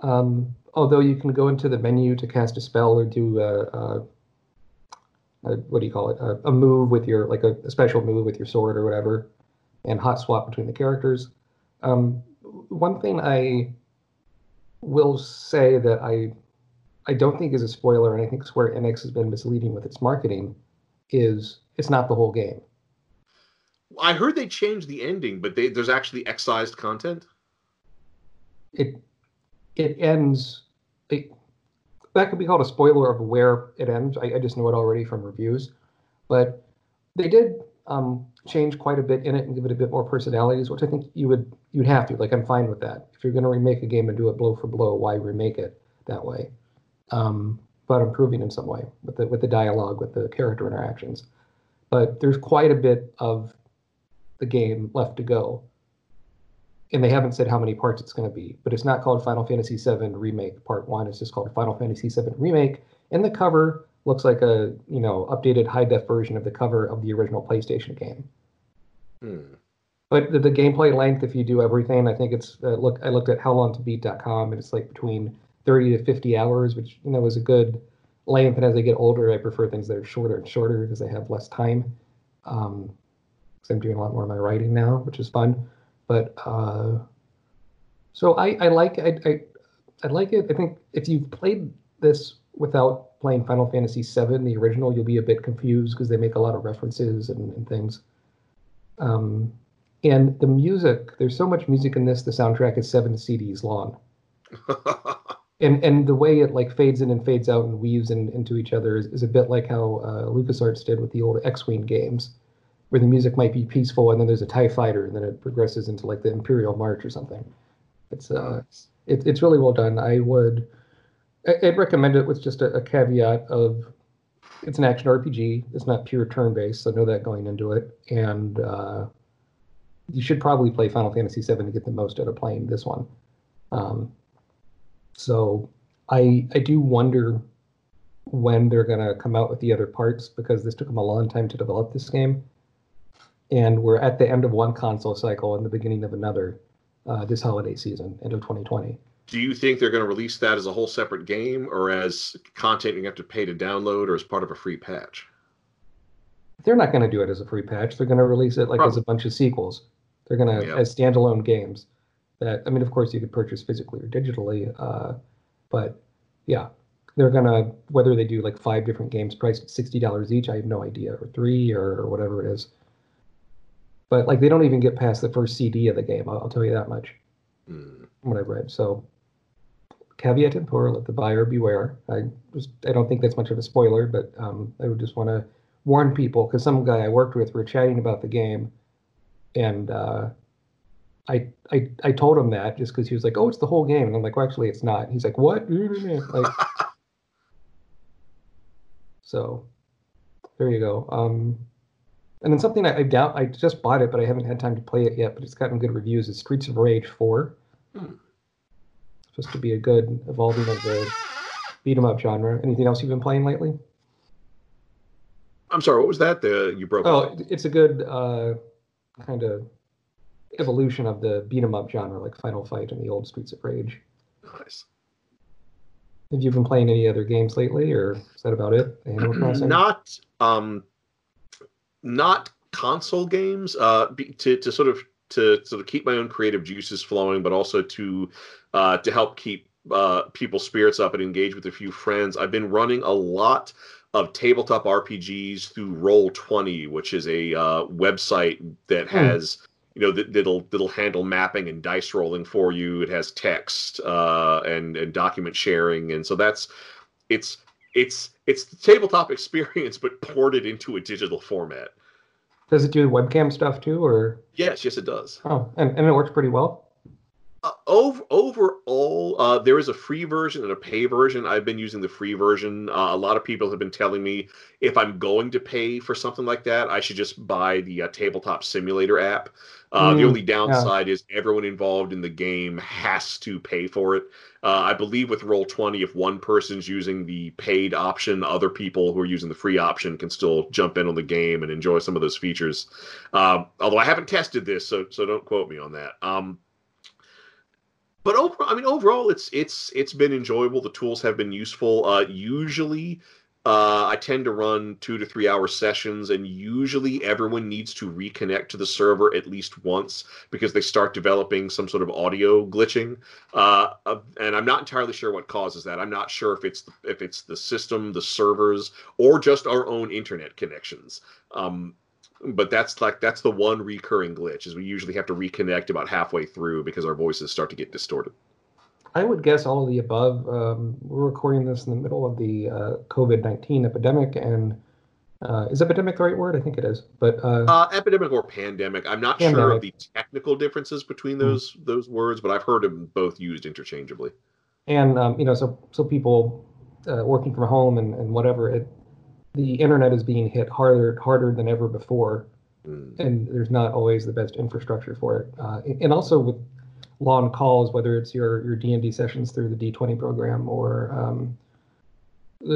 Um, although you can go into the menu to cast a spell or do a, a, a what do you call it? A, a move with your like a, special move with your sword or whatever, and hot swap between the characters. Um, one thing I will say that I I don't think is a spoiler, and I think Square Enix has been misleading with its marketing, is it's not the whole game. I heard they changed the ending, but they, there's actually excised content. It it ends. It, that could be called a spoiler of where it ends. I, I just know it already from reviews, but they did um, change quite a bit in it and give it a bit more personalities, which I think you would you'd have to. Like I'm fine with that. If you're going to remake a game and do it blow for blow, why remake it that way? Um, but improving in some way with the with the dialogue, with the character interactions. But there's quite a bit of the game left to go. And they haven't said how many parts it's going to be, but it's not called Final Fantasy VII Remake Part One. It's just called Final Fantasy VII Remake. And the cover looks like a you know updated high def version of the cover of the original PlayStation game. Hmm. But the, the gameplay length, if you do everything, I think it's uh, look. I looked at howlongtobeat.com, and it's like between 30 to 50 hours, which you know is a good length. And as I get older, I prefer things that are shorter and shorter because I have less time. Um, because I'm doing a lot more of my writing now, which is fun. But uh, so I, I like I, I I like it. I think if you've played this without playing Final Fantasy VII, the original, you'll be a bit confused because they make a lot of references and, and things. Um, and the music, there's so much music in this. The soundtrack is seven CDs long, and and the way it like fades in and fades out and weaves in, into each other is, is a bit like how uh, LucasArts did with the old X-wing games, where the music might be peaceful and then there's a Tie Fighter and then it progresses into like the Imperial March or something. It's uh, it, it's really well done. I would, I- I'd recommend it with just a, a caveat of, it's an action RPG. It's not pure turn-based, so know that going into it. And uh, you should probably play Final Fantasy VII to get the most out of playing this one. Um, so I I do wonder when they're gonna come out with the other parts because this took them a long time to develop this game, and we're at the end of one console cycle and the beginning of another uh, this holiday season, end of 2020. Do you think they're going to release that as a whole separate game, or as content you have to pay to download, or as part of a free patch? They're not going to do it as a free patch. They're going to release it like as a bunch of sequels. They're going to Yeah. as standalone games. That I mean, of course, you could purchase physically or digitally, uh, but yeah, they're gonna whether they do like five different games priced at sixty dollars each. I have no idea, or three, or, or whatever it is. But like, they don't even get past the first CD of the game. I'll, I'll tell you that much. From what I've read. So caveat emptor, let the buyer beware. I just I don't think that's much of a spoiler, but um, I would just want to warn people because some guy I worked with were chatting about the game, and uh, I I I told him that just because he was like, "Oh, it's the whole game," and I'm like, "Well, actually, it's not." He's like, "What?" like, so there you go. Um, and then something I, I doubt I just bought it, but I haven't had time to play it yet. But it's gotten good reviews. Is Streets of Rage Four. Hmm. Supposed to be a good evolving of the beat 'em up genre. Anything else you've been playing lately? I'm sorry, what was that? The you broke. Oh, up. it's a good uh, kind of evolution of the beat 'em up genre, like Final Fight and the old Streets of Rage. nice. Have you been playing any other games lately, or is that about it? Animal Crossing? not um not console games uh be, to to sort of to sort of keep my own creative juices flowing but also to uh to help keep uh people's spirits up and engage with a few friends i've been running a lot of tabletop rpgs through roll 20 which is a uh website that Hmm. has you know that, that'll that'll handle mapping and dice rolling for you. It has text uh and and document sharing. And so that's it's it's it's the tabletop experience but ported into a digital format. Does it do webcam stuff too, or? Yes yes it does. Oh, and, and it works pretty well? Uh, over, overall, uh, there is a free version and a pay version. I've been using the free version. Uh, a lot of people have been telling me if I'm going to pay for something like that, I should just buy the uh, Tabletop Simulator app. Uh, the Mm, only downside is everyone involved in the game has to pay for it. Uh, I believe with Roll Twenty, if one person's using the paid option, other people who are using the free option can still jump in on the game and enjoy some of those features. Um, although I haven't tested this, so so don't quote me on that. Um, but overall, I mean, overall, it's it's it's been enjoyable. The tools have been useful. Uh, usually, uh, I tend to run two to three hour sessions, and usually everyone needs to reconnect to the server at least once because they start developing some sort of audio glitching. Uh, uh, and I'm not entirely sure what causes that. I'm not sure if it's if it's the system, the servers, or just our own internet connections. Um, but that's like that's the one recurring glitch is we usually have to reconnect about halfway through because our voices start to get distorted. I would guess all of the above. Um, we're recording this in the middle of the uh, COVID 19 epidemic, and uh, is epidemic the right word? I think it is. But uh, Uh, epidemic or pandemic. I'm not sure of the technical differences between Hmm. those those words, but I've heard them both used interchangeably. and um, you know, so so people uh, working from home and, and whatever, it the internet is being hit harder harder than ever before, Mm. and there's not always the best infrastructure for it. Uh, and also with long calls, whether it's your your D and D sessions through the D20 program or um,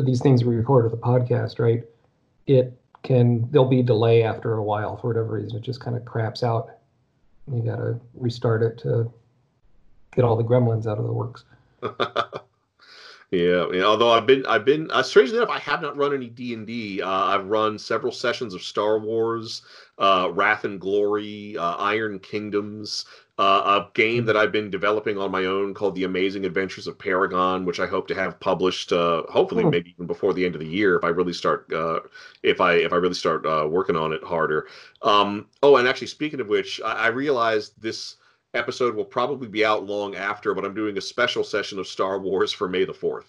these things we record with a podcast, right? It can there'll be delay after a while for whatever reason. It just kind of craps out. You got to restart it to get all the gremlins out of the works. Yeah. Although I've been, I've been. Uh, strangely enough, I have not run any D and D. Uh, I've run several sessions of Star Wars, uh, Wrath and Glory, uh, Iron Kingdoms, uh, a game that I've been developing on my own called The Amazing Adventures of Paragon, which I hope to have published, uh, hopefully Hmm. maybe even before the end of the year if I really start, uh, if I if I really start uh, working on it harder. Um, oh, and actually, speaking of which, I, I realized this episode will probably be out long after, but I'm doing a special session of Star Wars for May the 4th.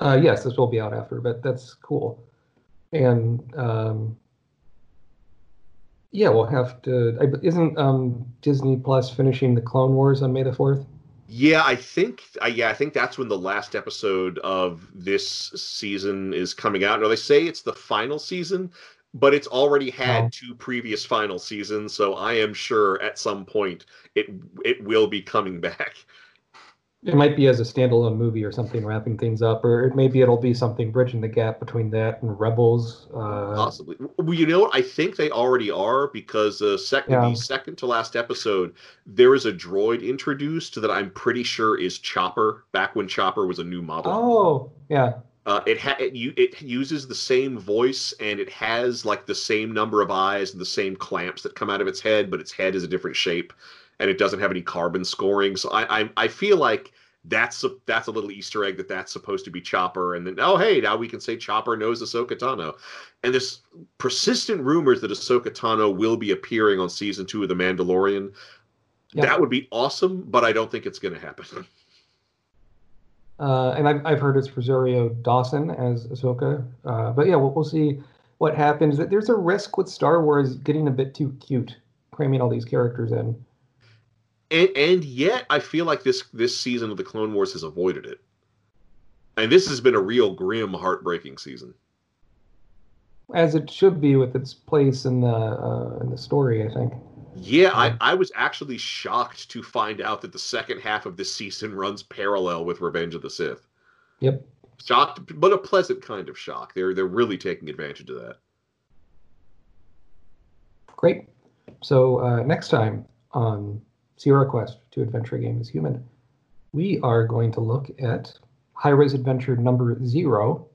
Uh, yes, this will be out after, but that's cool. And um, yeah, we'll have to. Isn't um, Disney Plus finishing the Clone Wars on May the fourth? Yeah, I think yeah, I think that's when the last episode of this season is coming out. Now they say it's the final season, but it's already had Oh. two previous final seasons, so I am sure at some point it it will be coming back. It might be as a standalone movie or something, wrapping things up, or it, maybe it'll be something bridging the gap between that and Rebels. Uh, Possibly. Well, you know what? I think they already are because the second Yeah. the second to last episode, there is a droid introduced that I'm pretty sure is Chopper. Back when Chopper was a new model. oh, yeah. Uh, it ha- it, u- it uses the same voice and it has like the same number of eyes and the same clamps that come out of its head, but its head is a different shape and it doesn't have any carbon scoring. So I I, I feel like that's a that's a little Easter egg that that's supposed to be Chopper, and then oh hey now we can say Chopper knows Ahsoka Tano, and there's persistent rumors that Ahsoka Tano will be appearing on season two of The Mandalorian. Yeah. That would be awesome, but I don't think it's going to happen. Uh, and I've, I've heard it's Rosario Dawson as Ahsoka. Uh, but yeah, we'll, we'll see what happens. That there's a risk with Star Wars getting a bit too cute, cramming all these characters in. and and yet I feel like this this season of the Clone Wars has avoided it. And this has been a real grim, heartbreaking season. as it should be with its place in the uh, in the story. I think. Yeah, I, I was actually shocked to find out that the second half of this season runs parallel with Revenge of the Sith. Yep. Shocked, but a pleasant kind of shock. They're they're really taking advantage of that. Great. So uh, next time on Sierra Quest to Adventure Game is Human, we are going to look at High Res Adventure number zero,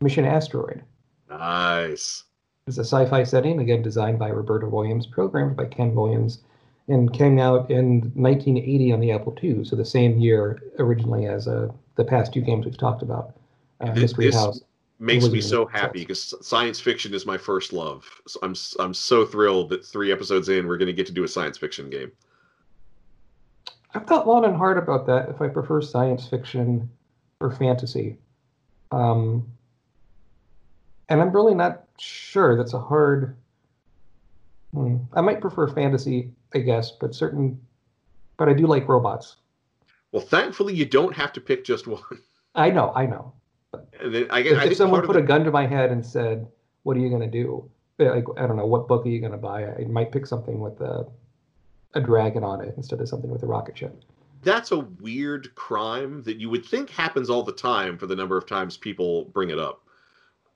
Mission Asteroid. Nice. It's a sci-fi setting, again designed by Roberta Williams, programmed by Ken Williams, and came out in 1980 on the Apple II, so the same year originally as uh, the past two games we've talked about. Uh, This- Mystery this- House. Makes me so happy because science fiction is my first love. So I'm I'm so thrilled that three episodes in we're going to get to do a science fiction game. I've thought long and hard about that. If I prefer science fiction or fantasy, um, and I'm really not sure. That's a hard. Hmm. I might prefer fantasy, I guess, but certain but I do like robots. Well, thankfully, you don't have to pick just one. I know, I know. Then I, If, I if think someone put the- a gun to my head and said, "What are you going to do?" Like, I don't know, what book are you going to buy? I might pick something with a a dragon on it instead of something with a rocket ship. that's a weird crime that you would think happens all the time for the number of times people bring it up.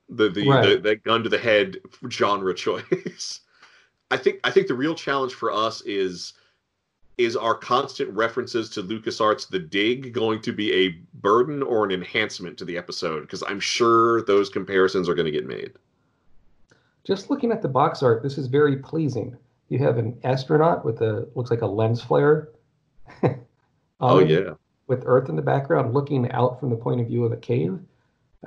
The the, the, Right. the gun to the head genre choice. I think I think the real challenge for us is is our constant references to LucasArts The Dig going to be a burden or an enhancement to the episode? Because I'm sure those comparisons are going to get made. Just looking at the box art, this is very pleasing. You have an astronaut with a looks like a lens flare. Oh yeah. with Earth in the background, looking out from the point of view of a cave.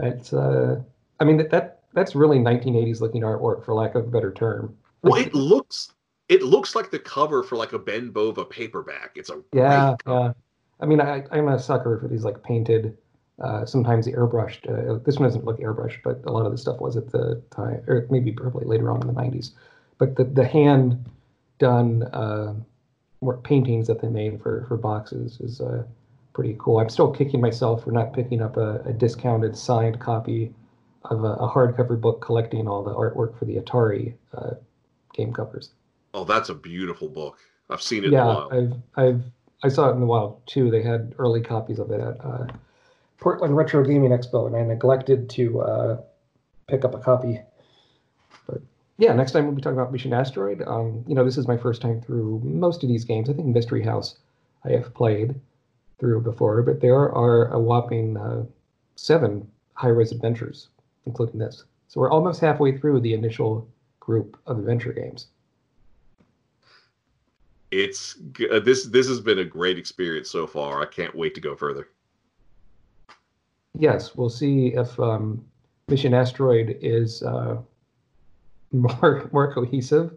It's uh, I mean that, that that's really 1980s looking artwork, for lack of a better term. Well, it looks it looks like the cover for like a Ben Bova paperback. It's a Yeah, yeah. I mean, I, I'm a sucker for these like painted, uh, sometimes airbrushed. Uh, this one doesn't look airbrushed, but a lot of the stuff was at the time, or maybe probably later on in the 90s. But the the hand done uh, paintings that they made for for boxes is uh, pretty cool. I'm still kicking myself for not picking up a, a discounted signed copy of a, a hardcover book collecting all the artwork for the Atari uh, game covers. Oh, that's a beautiful book. I've seen it in a Yeah. I've I've I saw it in the wild too. They had early copies of it at uh, Portland Retro Gaming Expo, and I neglected to uh, pick up a copy. But yeah, next time we'll be talking about Mission Asteroid. Um, you know, this is my first time through most of these games. I think Mystery House I have played through before, but there are a whopping uh, seven high-res adventures, including this. So we're almost halfway through the initial group of adventure games. It's uh, this this has been a great experience so far. I can't wait to go further. Yes, we'll see if um, Mission Asteroid is uh, more more cohesive.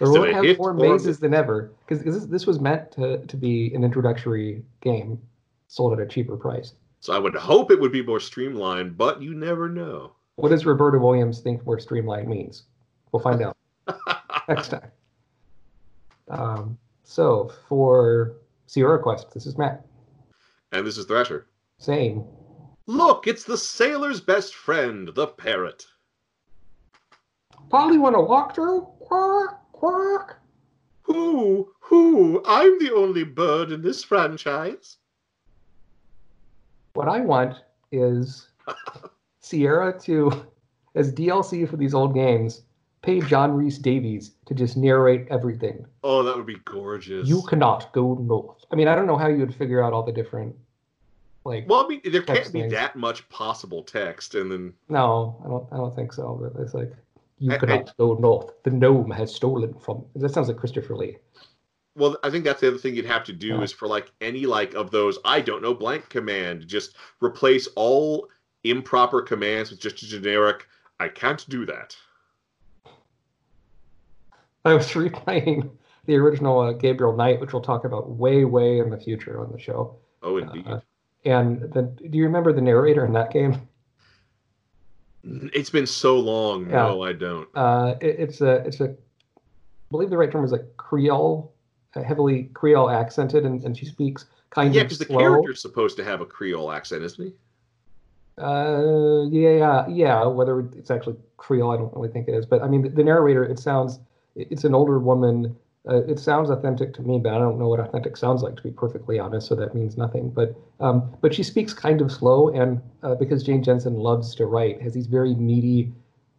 Or Is will it it a have more or mazes than ever? Because this, this was meant to, to be an introductory game sold at a cheaper price. So I would hope it would be more streamlined, but you never know. What does Roberta Williams think more streamlined means? We'll find out next time. Um, so for Sierra Quest, this is Matt and this is Thrasher. Same. Look, it's the sailor's best friend, the parrot. Polly want to walk through? Quack, quack. Who? Who? I'm the only bird in this franchise. What I want is Sierra to, as DLC for these old games, pay John Rhys Davies to just narrate everything. Oh, that would be gorgeous. You cannot go north. I mean, I don't know how you would figure out all the different, like, Well, I mean, there can't be things. that much possible text, and then no, I don't, I don't think so. But it's like, you I- I- cannot go north. The gnome has stolen from. That sounds like Christopher Lee. Well, I think that's the other thing you'd have to do Yeah. is for like any like of those I don't know blank command, just replace all improper commands with just a generic I can't do that. I was replaying the original uh, Gabriel Knight, which we'll talk about way, way in the future on the show. Oh, indeed. Uh, and the, do you remember the narrator in that game? it's been so long. Yeah. No, I don't. Uh, it, it's a, it's a, I believe the right term is a Creole, uh, heavily Creole accented, and, and she speaks kind Yeah, of Yeah, because the character's supposed to have a Creole accent, isn't he? Uh, yeah, yeah. Whether it's actually Creole, I don't really think it is. But I mean, the, narrator, it sounds, it's an older woman. Uh, it sounds authentic to me, but I don't know what authentic sounds like, to be perfectly honest. So that means nothing. But, um, but she speaks kind of slow, and uh, because Jane Jensen loves to write, has these very meaty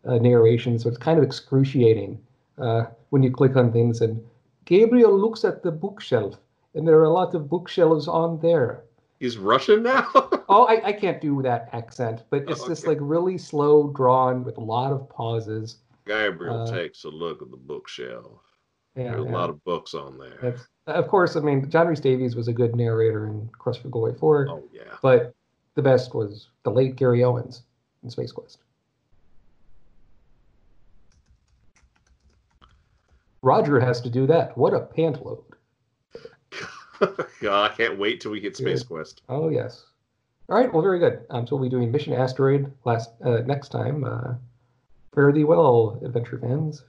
uh, narrations. So it's kind of excruciating uh, when you click on things. And Gabriel looks at the bookshelf, and there are a lot of bookshelves on there. He's Russian now. Oh, I, I can't do that accent, but it's Oh, just like really slow drawn with a lot of pauses. Gabriel Uh, takes a look at the bookshelf. Yeah, There's a yeah. lot of books on there. That's- of course, I mean, John Rhys Davies was a good narrator in Quest for Glory 4, Oh yeah. but the best was the late Gary Owens in Space Quest. Roger has to do that. What a pant load. God, I can't wait till we get Space. Quest. Oh, yes. All right, well, very good. Um, so we'll be doing Mission Asteroid last uh, next time. Uh, fare thee well, adventure fans.